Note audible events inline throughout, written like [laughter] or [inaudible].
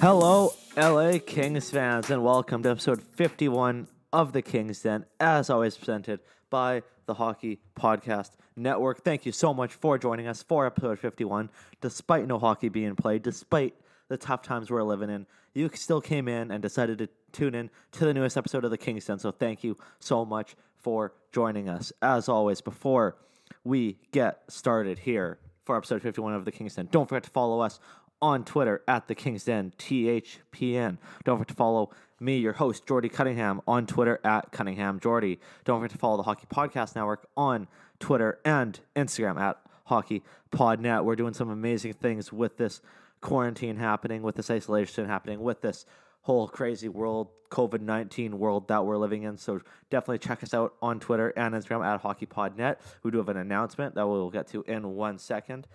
Hello, LA Kings fans, and welcome to episode 51 of the Kings Den, as always presented by the Hockey Podcast Network. Thank you so much for joining us for episode 51. Despite no hockey being played, despite the tough times we're living in, you still came in and decided to tune in to the newest episode of the Kings Den. So thank you so much for joining us. As always, before we get started here for episode 51 of the Kings Den, don't forget to follow us on Twitter at the Kings Den THPN. Don't forget to follow me, your host, Jordy Cunningham, on Twitter at Cunningham Jordy. Don't forget to follow the Hockey Podcast Network on Twitter and Instagram at Hockey Podnet. We're doing some amazing things with this quarantine happening, with this isolation happening, with this whole crazy world, COVID 19 world that we're living in. So definitely check us out on Twitter and Instagram at Hockey HockeyPodNet. We do have an announcement that we'll get to in one second.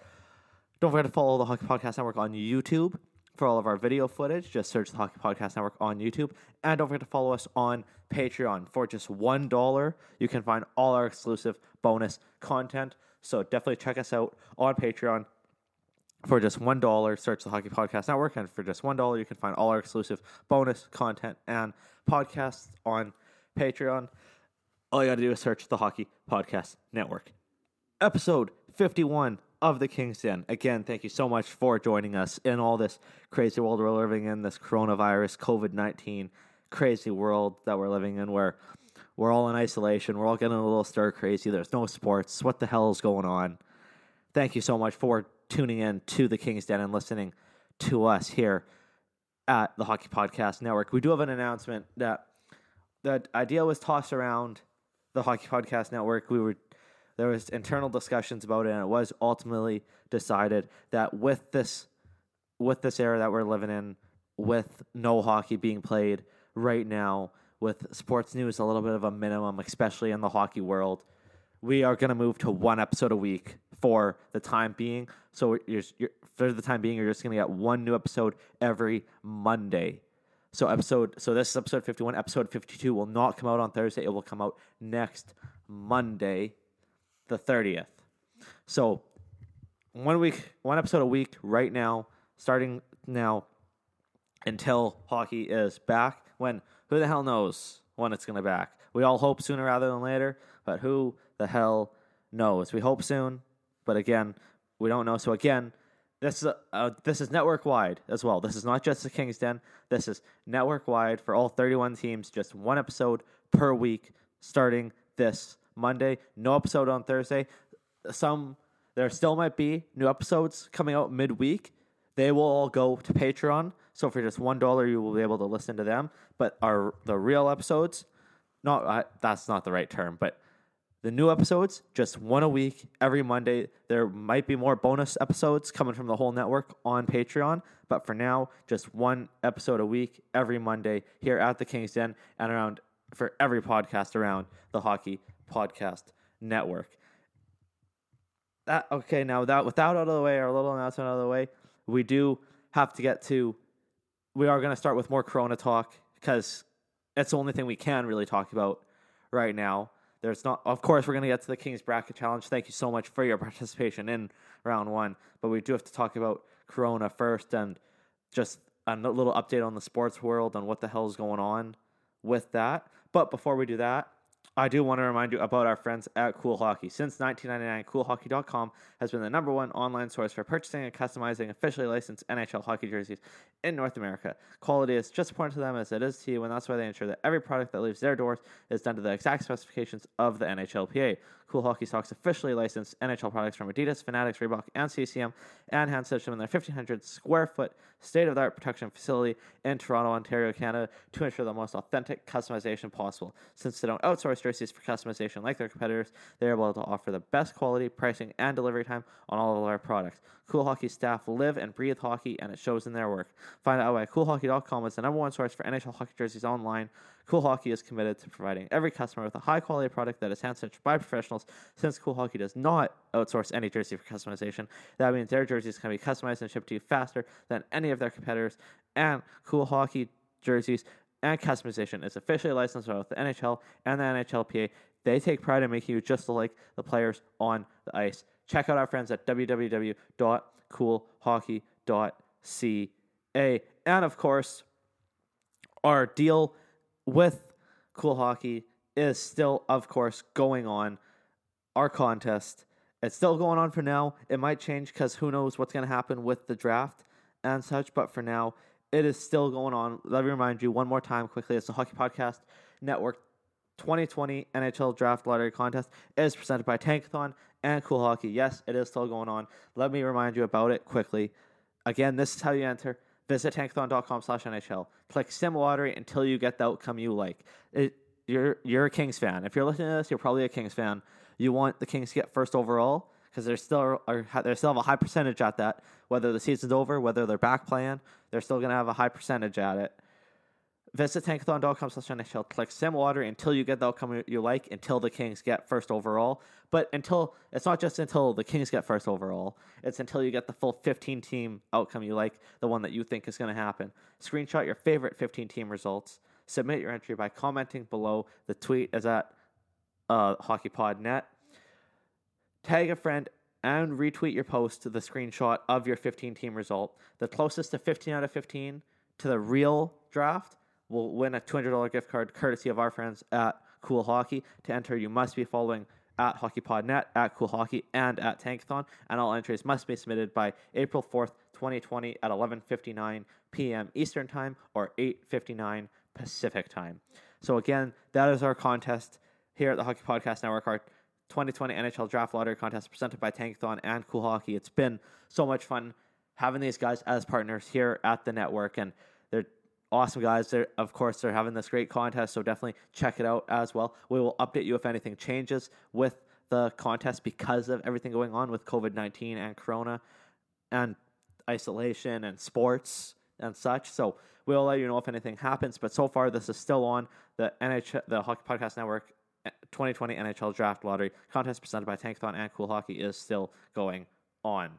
Don't forget to follow the Hockey Podcast Network on YouTube for all of our video footage. Just search the Hockey Podcast Network on YouTube. And don't forget to follow us on Patreon. For just $1, you can find all our exclusive bonus content. So definitely check us out on Patreon. For just $1, search the Hockey Podcast Network. And for just $1, you can find all our exclusive bonus content and podcasts on Patreon. All you got to do is search the Hockey Podcast Network. Episode 51 of the Kings Den. Again, thank you so much for joining us in all this crazy world we're living in, this coronavirus, COVID 19 crazy world that we're living in where we're all in isolation. We're all getting a little stir crazy. There's no sports. What the hell is going on? Thank you so much for tuning in to the Kings Den and listening to us here at the Hockey Podcast Network. We do have an announcement that the idea was tossed around the Hockey Podcast Network. We were there was internal discussions about it, and it was ultimately decided that with this with this era that we're living in, with no hockey being played right now, with sports news a little bit of a minimum, especially in the hockey world, we are going to move to one episode a week for the time being. So you're, you're, for the time being, you're just going to get one new episode every Monday. So episode, so this is episode 51. Episode 52 will not come out on Thursday. It will come out next Monday the 30th. So one week, one episode a week right now, starting now until hockey is back. When who the hell knows when it's going to back? We all hope sooner rather than later, but who the hell knows? We hope soon, but again, we don't know. So again, this is uh, this is network wide as well. This is not just the Kings Den. This is network wide for all 31 teams. Just one episode per week, starting this Monday. No episode on Thursday. Some there still might be new episodes coming out midweek. They will all go to Patreon. So for just one dollar, you will be able to listen to them. But our the real episodes, not that's not the right term, but the new episodes just one a week every Monday. There might be more bonus episodes coming from the whole network on Patreon, but for now, just one episode a week every Monday here at the Kings Den and around for every podcast around the hockey podcast network. That okay, now that without out of the way, our little announcement out of the way, we do have to get to we are gonna start with more Corona talk because it's the only thing we can really talk about right now. There's not of course we're gonna get to the Kings Bracket Challenge. Thank you so much for your [laughs] participation in round one. But we do have to talk about Corona first and just a little update on the sports world and what the hell is going on with that. But before we do that, I do want to remind you about our friends at Cool Hockey. Since 1999, CoolHockey.com has been the number one online source for purchasing and customizing officially licensed NHL hockey jerseys in North America. Quality is just as important to them as it is to you, and that's why they ensure that every product that leaves their doors is done to the exact specifications of the NHLPA. Cool Hockey stocks officially licensed NHL products from Adidas, Fanatics, Reebok, and CCM, and hand stitch them in their 1,500 square foot state of the art production facility in Toronto, Ontario, Canada, to ensure the most authentic customization possible. Since they don't outsource jerseys for customization like their competitors, they're able to offer the best quality, pricing, and delivery time on all of our products. Cool Hockey staff live and breathe hockey, and it shows in their work. Find out why CoolHockey.com is the number one source for NHL hockey jerseys online. Cool Hockey is committed to providing every customer with a high quality product that is hand stitched by professionals. Since Cool Hockey does not outsource any jersey for customization, that means their jerseys can be customized and shipped to you faster than any of their competitors. And Cool Hockey jerseys and customization is officially licensed by both the NHL and the NHLPA. They take pride in making you just like the players on the ice. Check out our friends at www.coolhockey.ca And of course, our deal with Cool Hockey is still, of course, going on. Our contest. It's still going on for now. It might change because who knows what's going to happen with the draft and such. But for now, it is still going on. Let me remind you one more time quickly. It's the Hockey Podcast Network 2020 NHL Draft Lottery Contest. Is presented by Tankathon and Cool Hockey. Yes, it is still going on. Let me remind you about it quickly. Again, this is how you enter. Visit tankathon.com slash NHL. Click Sim Lottery until you get the outcome you like. It, you're, you're a Kings fan. If you're listening to this, you're probably a Kings fan. You want the Kings to get first overall because they're still are, they still have a high percentage at that. Whether the season's over, whether they're back playing, they're still to have a high percentage at it. Visit tankathon.com slash NHL. Click Sim Lottery until you get the outcome you like, until the Kings get first overall. But until, it's not just until the Kings get first overall, it's until you get the full 15 team outcome you like, the one that you think is going to happen. Screenshot your favorite 15 team results. Submit your entry by commenting below. The tweet is at uh, HockeyPodNet. Tag a friend and retweet your post to the screenshot of your 15 team result. The closest to 15 out of 15 to the real draft will win a $200 gift card courtesy of our friends at Cool Hockey. To enter, you must be following at HockeyPodNet, at Cool Hockey, and at Tankathon, and all entries must be submitted by April 4th, 2020 at 11.59 p.m. Eastern Time or 8.59 Pacific Time. So again, that is our contest here at the Hockey Podcast Network, our 2020 NHL Draft Lottery Contest presented by Tankathon and Cool Hockey. It's been so much fun having these guys as partners here at the network, and they're awesome guys. They're, of course, they're having this great contest, so definitely check it out as well. We will update you if anything changes with the contest because of everything going on with COVID 19 and Corona and isolation and sports and such. So we'll let you know if anything happens. But so far, this is still on the NHL, the Hockey Podcast Network 2020 NHL Draft Lottery contest presented by Tankathon and Cool Hockey is still going on.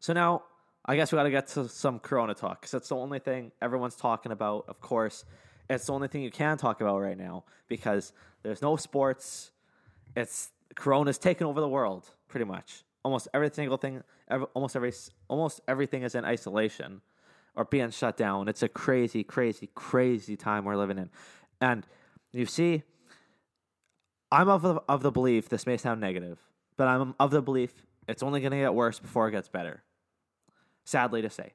So now I guess we got to get to some Corona talk because that's the only thing everyone's talking about. Of course, it's the only thing you can talk about right now because there's no sports. It's Corona's taken over the world pretty much. Almost every single thing, every, almost every, almost everything is in isolation or being shut down. It's a crazy, crazy, crazy time we're living in, and you see, I'm of the, of the belief this may sound negative, but I'm of the belief it's only going to get worse before it gets better sadly to say.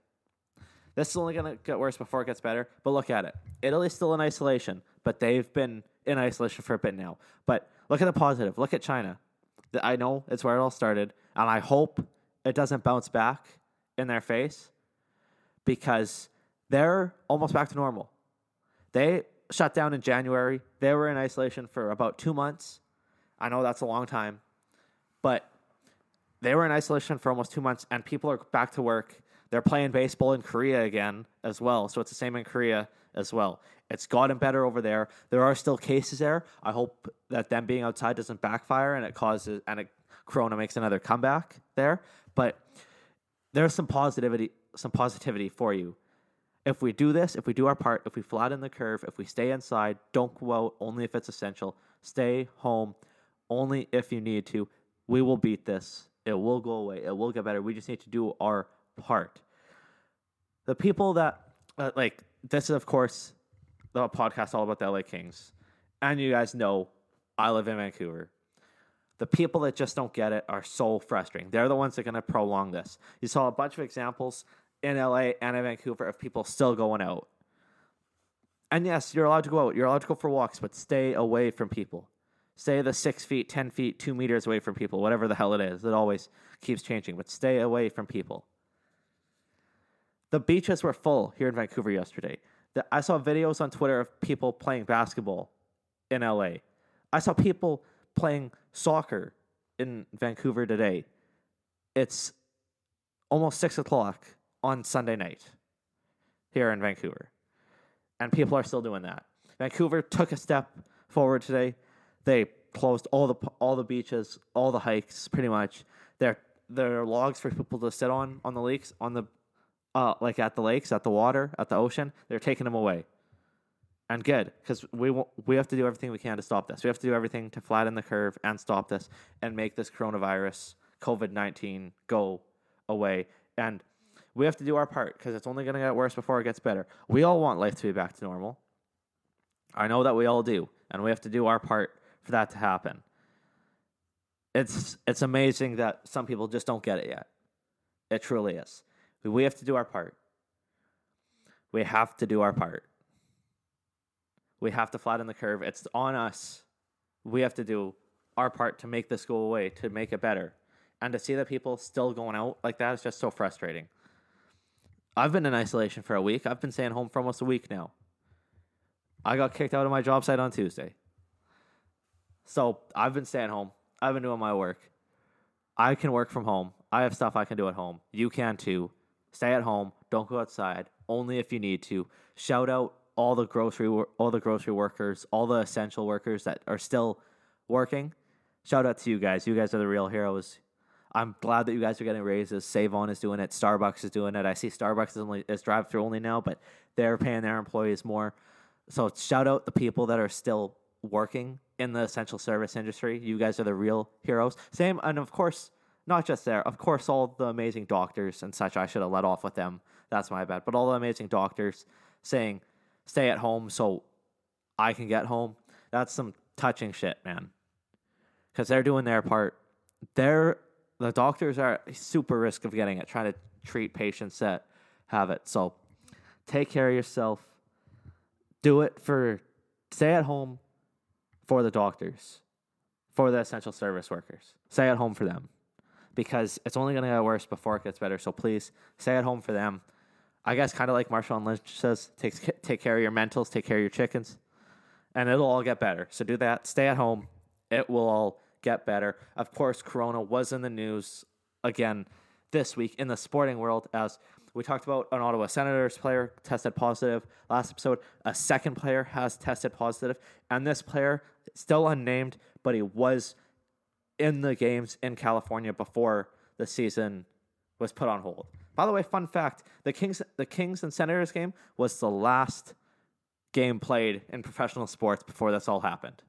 This is only going to get worse before it gets better, but look at it. Italy's still in isolation, but they've been in isolation for a bit now. But look at the positive. Look at China. I know it's where it all started, and I hope it doesn't bounce back in their face because they're almost back to normal. They shut down in January. They were in isolation for about two months. I know that's a long time, but they were in isolation for almost two months, and people are back to work. They're playing baseball in Korea again as well, so it's the same in Korea as well. It's gotten better over there. There are still cases there. I hope that them being outside doesn't backfire and it causes and it, Corona makes another comeback there. But there's some positivity, some positivity for you. If we do this, if we do our part, if we flatten the curve, if we stay inside, don't go out only if it's essential. Stay home only if you need to. We will beat this. It will go away. It will get better. We just need to do our part. The people that, uh, like, this is, of course, the podcast all about the LA Kings. And you guys know I live in Vancouver. The people that just don't get it are so frustrating. They're the ones that are going to prolong this. You saw a bunch of examples in LA and in Vancouver of people still going out. And yes, you're allowed to go out. You're allowed to go for walks, but stay away from people. Stay the six feet, 10 feet, two meters away from people, whatever the hell it is. It always keeps changing, but stay away from people. The beaches were full here in Vancouver yesterday. I saw videos on Twitter of people playing basketball in LA. I saw people playing soccer in Vancouver today. It's almost six o'clock on Sunday night here in Vancouver. And people are still doing that. Vancouver took a step forward today. They closed all the all the beaches, all the hikes, pretty much. There there are logs for people to sit on on the lakes, on the uh, like at the lakes, at the water, at the ocean. They're taking them away, and good because we we have to do everything we can to stop this. We have to do everything to flatten the curve and stop this and make this coronavirus COVID nineteen go away. And We have to do our part because it's only going to get worse before it gets better. We all want life to be back to normal. I know that we all do, and we have to do our part for that to happen. It's it's amazing that some people just don't get it yet. It truly is. We have to do our part. We have to do our part. We have to flatten the curve. It's on us. We have to do our part to make this go away, to make it better. And to see that people still going out like that is just so frustrating. I've been in isolation for a week. I've been staying home for almost a week now. I got kicked out of my job site on Tuesday. So I've been staying home. I've been doing my work. I can work from home. I have stuff I can do at home. You can too. Stay at home. Don't go outside. Only if you need to. Shout out all the grocery all the grocery workers, all the essential workers that are still working. Shout out to you guys. You guys are the real heroes. I'm glad that you guys are getting raises. Save On is doing it. Starbucks is doing it. I see Starbucks is only is drive through only now, but they're paying their employees more. So shout out the people that are still working in the essential service industry. You guys are the real heroes. Same, and of course, not just there. Of course, all the amazing doctors and such. I should have let off with them. That's my bad. But all the amazing doctors saying, "Stay at home so I can get home." That's some touching shit, man. Because they're doing their part. They're the doctors are super risk of getting it, trying to treat patients that have it. So take care of yourself. Do it for stay at home for the doctors, for the essential service workers. Stay at home for them because it's only going to get worse before it gets better. So please stay at home for them. I guess kind of like Marshawn Lynch says, take take care of your mentals, take care of your chickens, and it'll all get better. So do that. Stay at home. It will all get better. Of course, Corona was in the news again this week in the sporting world as we talked about an Ottawa Senators player tested positive last episode. A second player has tested positive, and this player still unnamed, but he was in the games in California before the season was put on hold. By the way, fun fact: the Kings, the Kings and Senators game was the last game played in professional sports before this all happened.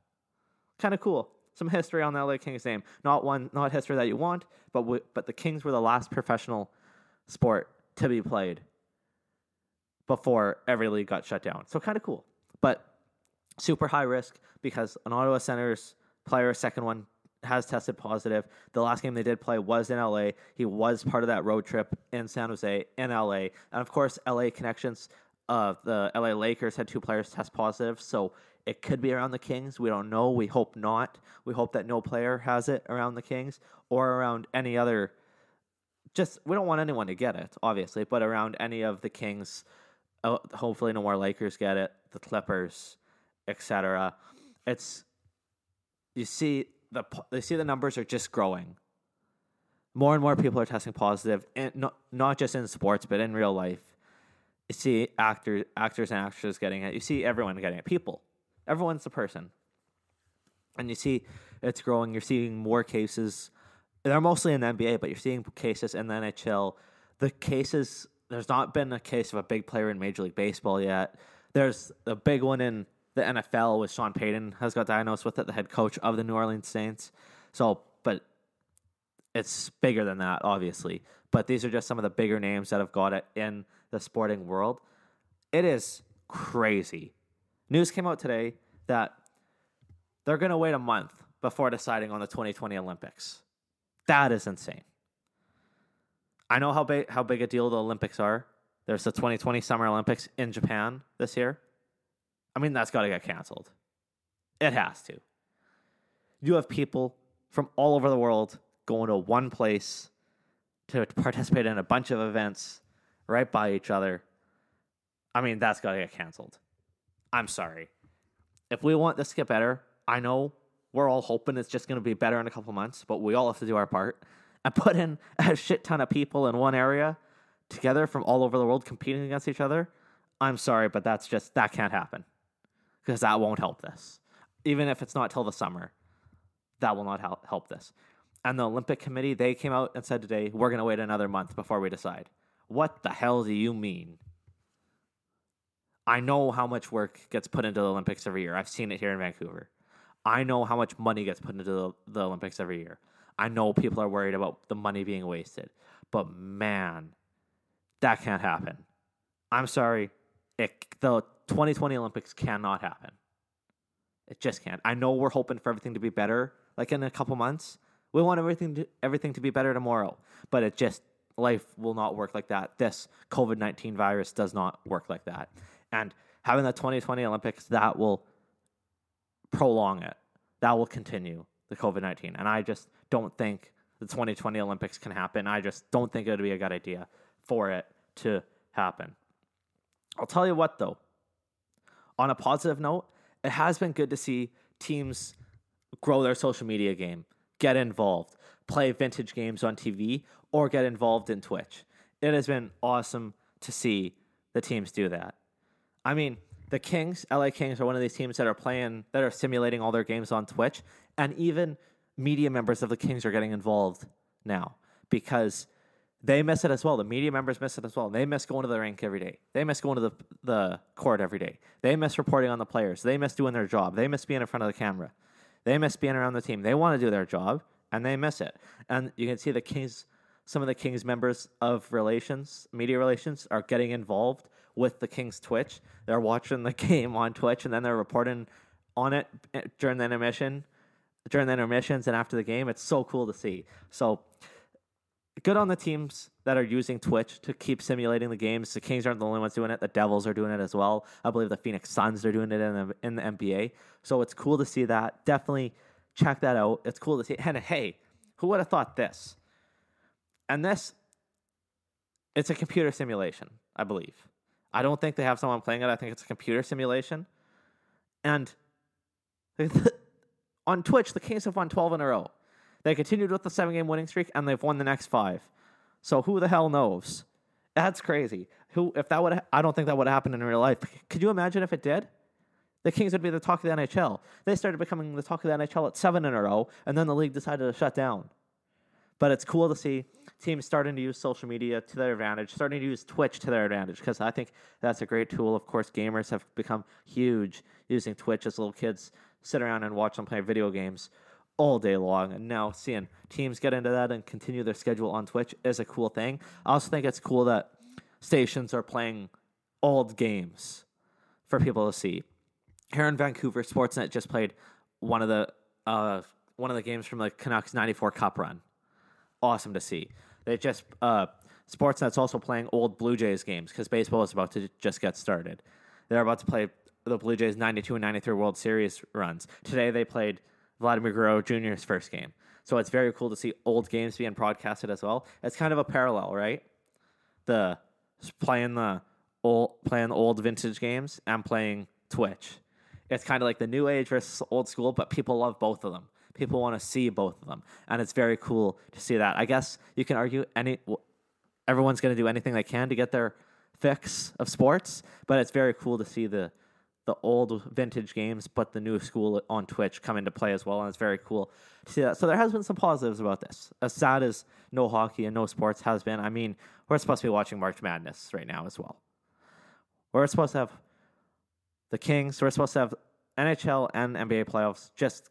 Kind of cool some history on the LA Kings name. Not one, not history that you want, but w- but the Kings were the last professional sport to be played before every league got shut down. So kind of cool, but super high risk because an Ottawa Senators player, second one, has tested positive. The last game they did play was in LA. He was part of that road trip in San Jose, in LA, and of course, LA connections. Uh, the LA Lakers had two players test positive, so it could be around the Kings. We don't know. We hope not. We hope that no player has it around the Kings or around any other. Just we don't want anyone to get it, obviously, but around any of the Kings. Uh, hopefully, no more Lakers get it. The Clippers, etc. It's you see the you see the numbers are just growing. More and more people are testing positive, and not not just in sports, but in real life. You see actors, actors and actresses getting it. You see everyone getting it. People, Everyone's a person. And you see it's growing. You're seeing more cases. They're mostly in the NBA, but you're seeing cases in the NHL. The cases, there's not been a case of a big player in Major League Baseball yet. There's a big one in the NFL with Sean Payton has got diagnosed with it, the head coach of the New Orleans Saints. So, but it's bigger than that, obviously. But these are just some of the bigger names that have got it in the sporting world. It is crazy News came out today that they're going to wait a month before deciding on the 2020 Olympics. That is insane. I know how big how big a deal the Olympics are. There's the 2020 Summer Olympics in Japan this year. I mean, that's got to get canceled. It has to. You have people from all over the world going to one place to participate in a bunch of events right by each other. I mean, that's got to get canceled. I'm sorry. If we want this to get better, I know we're all hoping it's just going to be better in a couple months, but we all have to do our part and [laughs] put in a shit ton of people in one area together from all over the world competing against each other. I'm sorry, but that's just that can't happen because that won't help this. Even if it's not till the summer, that will not help help this. And the Olympic Committee, they came out and said today, we're going to wait another month before we decide. What the hell do you mean? I know how much work gets put into the Olympics every year. I've seen it here in Vancouver. I know how much money gets put into the, the Olympics every year. I know people are worried about the money being wasted. But man, That can't happen. I'm sorry. It, the 2020 Olympics cannot happen. It just can't. I know we're hoping for everything to be better, like in a couple months. We want everything to, everything to be better tomorrow, but it just life will not work like that. This COVID 19 virus does not work like that. And having the 2020 Olympics, that will prolong it. That will continue the COVID 19. And I just don't think the 2020 Olympics can happen. I just don't think it would be a good idea for it to happen. I'll tell you what, though, on a positive note, it has been good to see teams grow their social media game, get involved, play vintage games on TV, or get involved in Twitch. It has been awesome to see the teams do that. I mean, the Kings, LA Kings, are one of these teams that are playing, that are simulating all their games on Twitch, and even media members of the Kings are getting involved now because they miss it as well. The media members miss it as well. They miss going to the rink every day. They miss going to the the court every day. They miss reporting on the players. They miss doing their job. They miss being in front of the camera. They miss being around the team. They want to do their job and they miss it. And you can see the Kings some of the Kings members of relations, media relations, are getting involved with the Kings Twitch. They're watching the [laughs] game on Twitch and then they're reporting on it eh, during the intermission, during the intermissions and after the game. It's so cool to see. So good on the teams that are using Twitch to keep simulating the games. The Kings aren't the only ones doing it. The Devils are doing it as well. I believe the Phoenix Suns are doing it in the in the NBA. So it's cool to see that. Definitely check that out. It's cool to see. And hey, who would have thought this? And this, it's a computer simulation, I believe. I don't think they have someone playing it. I think it's a computer simulation. And [laughs] on Twitch, the Kings have won 12 in a row. They continued with the seven game winning streak and they've won the next five. So who the hell knows? That's crazy. Who if that would I don't think that would happen in real life. Could you imagine if it did? The Kings would be the talk of the NHL. They started becoming the talk of the NHL at seven in a row, and then the league decided to shut down. But it's cool to see teams starting to use social media to their advantage, starting to use Twitch to their advantage, because I think that's a great tool. Of course, gamers have become huge using Twitch as little kids sit around and watch them play video games all day long. And now seeing teams get into that and continue their schedule on Twitch is a cool thing. I also think it's cool that stations are playing old games for people to see. Here in Vancouver, Sportsnet just played one of the uh, one of the games from the Canucks '94 Cup run awesome to see. They just uh, Sportsnet's also playing old Blue Jays games because baseball is about to just get started. They're about to play the Blue Jays 92 and 93 World Series runs. Today they played Vladimir Guerrero Jr.'s first game. So it's very cool to see old games being broadcasted as well. It's kind of a parallel, right? The playing the old playing old vintage games and playing Twitch. It's kind of like the new age versus old school, but people love both of them people want to see both of them, and it's very cool to see that. I guess you can argue any everyone's going to do anything they can to get their fix of sports, but it's very cool to see the the old vintage games, but the new school on Twitch come into play as well, and it's very cool to see that. So there has been some positives about this. As sad as no hockey and no sports has been, I mean, we're supposed to be watching March Madness right now as well. We're supposed to have the Kings. We're supposed to have NHL and NBA playoffs just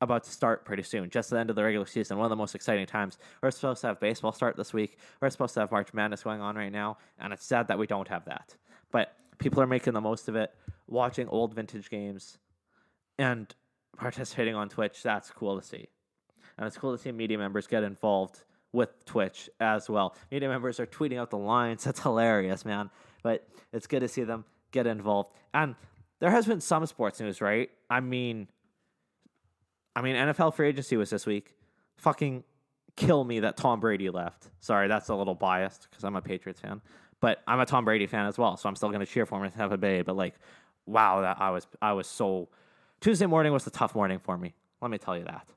about to start pretty soon, just the end of the regular season. One of the most exciting times. We're supposed to have baseball start this week. We're supposed to have March Madness going on right now, and it's sad that we don't have that. But people are making the most of it, watching old vintage games, and participating on Twitch. That's cool to see, and it's cool to see media members get involved with Twitch as well. Media members are tweeting out the lines. [laughs] That's hilarious, man. But it's good to see them get involved. And there has been some sports news, right? I mean, I mean, NFL free agency was this week. Fucking kill me that Tom Brady left. Sorry, that's a little biased because I'm a Patriots fan, but I'm a Tom Brady fan as well, so I'm still going to cheer for him in Tampa Bay. But like, wow, that I was I was so Tuesday morning was a tough morning for me. Let me tell you that.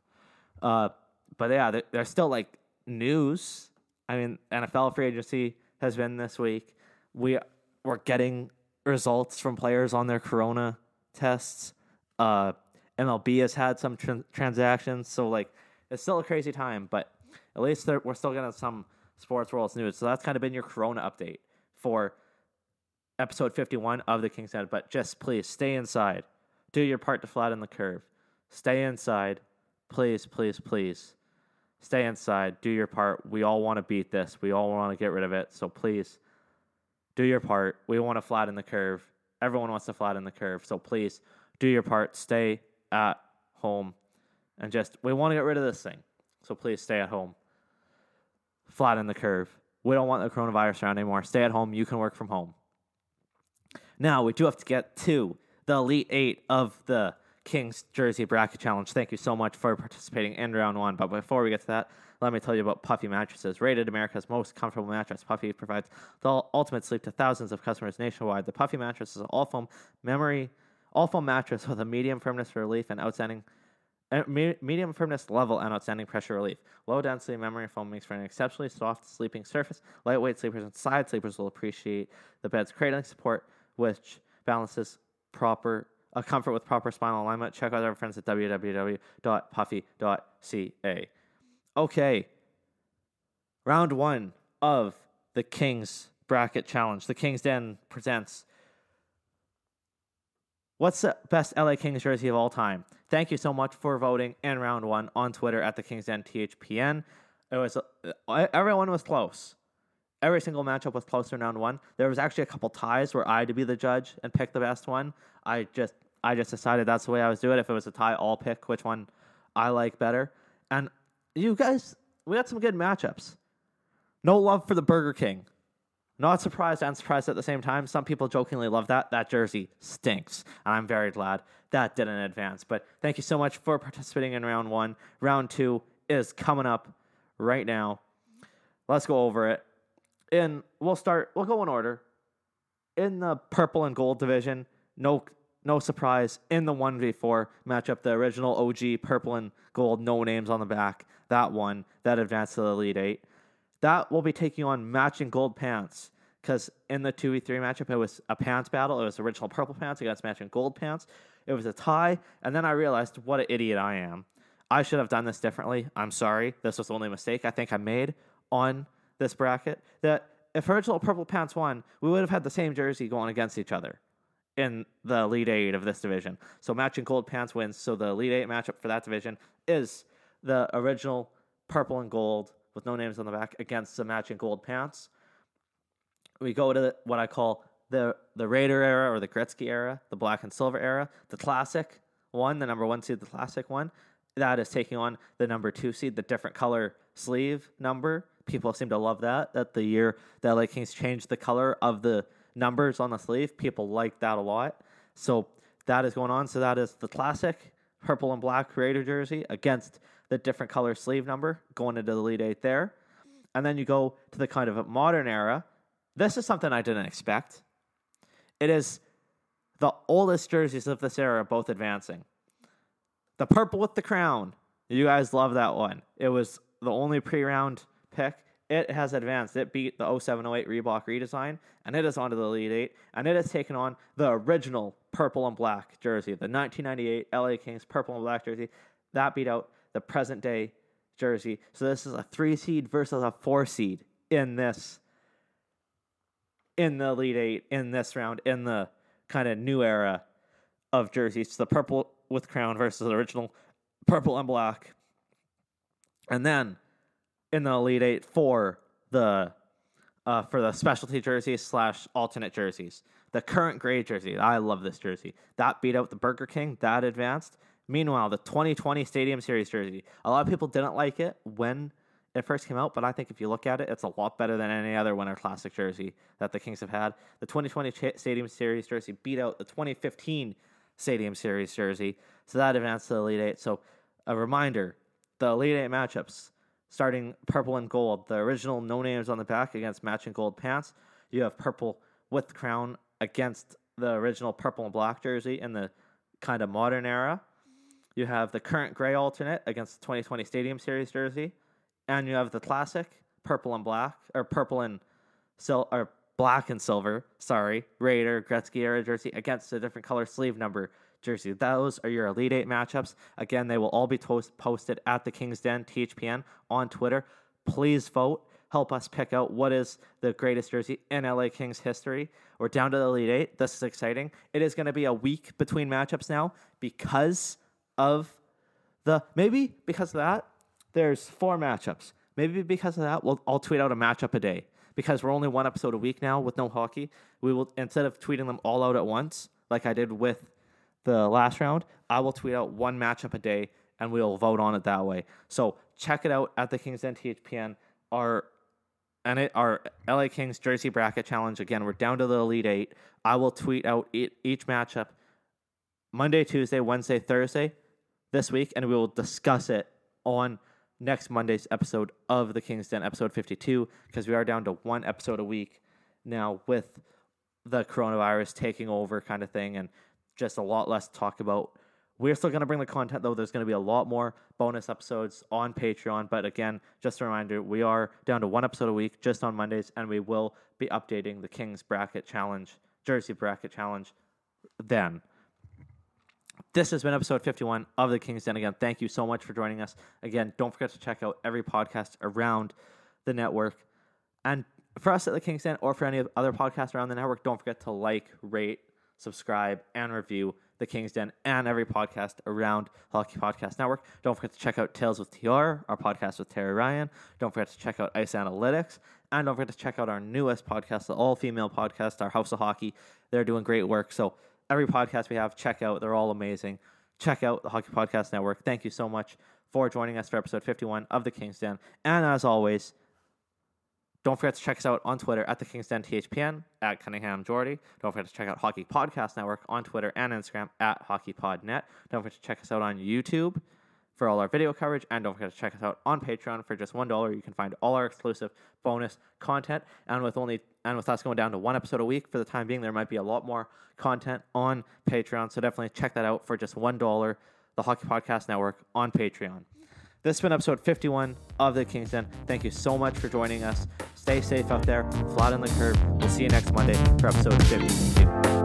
Uh, but yeah, there's still like news. I mean, NFL free agency has been this week. We we're getting results from players on their corona tests. Uh, MLB has had some tr- transactions, so like it's still a crazy time, but at least we're still getting some sports world news. So that's kind of been your Corona update for episode 51 of the Kings Den. But just please stay inside, do your part to flatten the curve. Stay inside, please, please, please. Stay inside, do your part. We all want to beat this. We all want to get rid of it. So please, do your part. We want to flatten the curve. Everyone wants to flatten the curve. So please do your part. Stay at home and just, we want to get rid of this thing. So please stay at home. Flatten the curve. We don't want the coronavirus around anymore. Stay at home. You can work from home. Now, we do have to get to the Elite Eight of the Kings Jersey Bracket Challenge. Thank you so much for participating in round one. But before we get to that, let me tell you about Puffy Mattresses. Rated America's most comfortable mattress, Puffy provides the ultimate sleep to thousands of customers nationwide. The Puffy mattress is all foam memory, all foam mattress with a medium firmness for relief and outstanding. uh, Medium firmness level and outstanding pressure relief. Low density memory foam makes for an exceptionally soft sleeping surface. Lightweight sleepers and side sleepers will appreciate the bed's cradling support, which balances proper a comfort with proper spinal alignment. Check out our friends at www.puffy.ca. Okay. Round one of the Kings Bracket Challenge. The Kings Den presents What's the best LA Kings jersey of all time? Thank you so much for voting in round one on Twitter at the Kings Den THPN. It was uh, everyone was close. Every single matchup was close in round one. There was actually a couple ties where I had to be the judge and pick the best one. I just I just decided that's the way I was doing it. If it was a tie, I'll pick which one I like better. And you guys, we got some good matchups. No love for the Burger King. Not surprised and surprised at the same time. Some people jokingly love that. That jersey stinks. And I'm very glad that didn't advance. But thank you so much for participating in round one. Round two is coming up right now. Let's go over it. And we'll start, we'll go in order. In the purple and gold division, no no surprise, in the 1v4 matchup, the original OG purple and gold, no names on the back, that one, that advanced to the Elite Eight. That will be taking on matching gold pants because in the 2v3 matchup, it was a pants battle. It was original purple pants against matching gold pants. It was a tie. And then I realized what an idiot I am. I should have done this differently. I'm sorry. This was the only mistake I think I made on this bracket. That if original purple pants won, we would have had the same jersey going against each other in the Elite Eight of this division. So matching gold pants wins. So the Elite Eight matchup for that division is the original purple and gold with no names on the back against the matching gold pants. We go to what I call the the Raider era or the Gretzky era, the black and silver era, the classic one, the number one seed, the classic one. That is taking on the number two seed, the different color sleeve number. People seem to love that. That the year the LA Kings changed the color of the numbers on the sleeve. People like that a lot. So that is going on. So that is the classic purple and black Raider jersey against the different color sleeve number going into the lead eight there. And then you go to the kind of a modern era. This is something I didn't expect. It is the oldest jerseys of this era both advancing. The purple with the crown. You guys love that one. It was the only pre round pick it has advanced. It beat the 0708 Reebok redesign, and it is onto the Elite Eight, and it has taken on the original purple and black jersey, the 1998 LA Kings purple and black jersey. That beat out the present day jersey. So this is a three seed versus a four seed in this in the Elite Eight in this round in the kind of new era of jerseys. So the purple with crown versus the original purple and black. And then in the Elite Eight for the uh, for the specialty jerseys slash alternate jerseys. The current gray jersey, I love this jersey. That beat out the Burger King. That advanced. Meanwhile, the 2020 Stadium Series jersey, a lot of people didn't like it when it first came out, but I think if you look at it, it's a lot better than any other Winter Classic jersey that the Kings have had. The 2020 Stadium Series jersey beat out the 2015 Stadium Series jersey, so that advanced to the Elite Eight. So, a reminder the Elite Eight matchups starting purple and gold. The original no names on the back against matching gold pants. You have purple with crown against the original purple and black jersey in the kind of modern era. You have the current gray alternate against the 2020 Stadium Series jersey, and you have the classic purple and black or purple and sil- or black and silver, sorry, Raider Gretzky era jersey against a different color sleeve number jersey. Those are your Elite Eight matchups. Again, they will all be toast- posted at the Kings Den THPN on Twitter. Please vote. Help us pick out what is the greatest jersey in LA Kings history. We're down to the Elite Eight. This is exciting. It is going to be a week between matchups now because of the maybe because of that. There's four matchups. Maybe because of that, we'll, I'll tweet out a matchup a day because we're only one episode a week now with no hockey. We will instead of tweeting them all out at once, like I did with the last round, I will tweet out one matchup a day and we'll vote on it that way. So check it out at the Kings Den THPN. Our and it our LA Kings jersey bracket challenge. Again, we're down to the Elite Eight. I will tweet out each matchup Monday, Tuesday, Wednesday, Thursday this week, and we will discuss it on next Monday's episode of the Kings Den, episode 52, because we are down to one episode a week now with the coronavirus taking over kind of thing and just a lot less to talk about. We're still going to bring the content, though. There's going to be a lot more bonus episodes on Patreon. But again, just a reminder, we are down to one episode a week just on Mondays, and we will be updating the Kings Bracket Challenge, Jersey Bracket Challenge then. This has been episode 51 of the Kings Den. Again, thank you so much for joining us. Again, don't forget to check out every podcast around the network. And for us at the Kings Den or for any other podcasts around the network, don't forget to like, rate, subscribe, and review the Kings Den and every podcast around Hockey Podcast Network. Don't forget to check out Tales with TR, our podcast with Terry Ryan. Don't forget to check out Ice Analytics. And don't forget to check out our newest podcast, the all female podcast, our House of Hockey. They're doing great work. So every podcast we have, check out. They're all amazing. Check out the Hockey Podcast Network. Thank you so much for joining us for episode 51 of the Kings Den. And as always, don't forget to check us out on Twitter at the Kings Den THPN at Cunningham Jordy. Don't forget to check out Hockey Podcast Network on Twitter and Instagram at HockeyPodNet. Don't forget to check us out on YouTube for all our video coverage. And don't forget to check us out on Patreon for just one dollar. You can find all our exclusive bonus content. And with only and with us going down to one episode a week for the time being, there might be a lot more content on Patreon. So definitely check that out for just one dollar. The Hockey Podcast Network on Patreon. This has been episode 51 of the Kings Den. Thank you so much for joining us. Stay safe out there, flat on the curb. We'll see you next Monday for episode 52.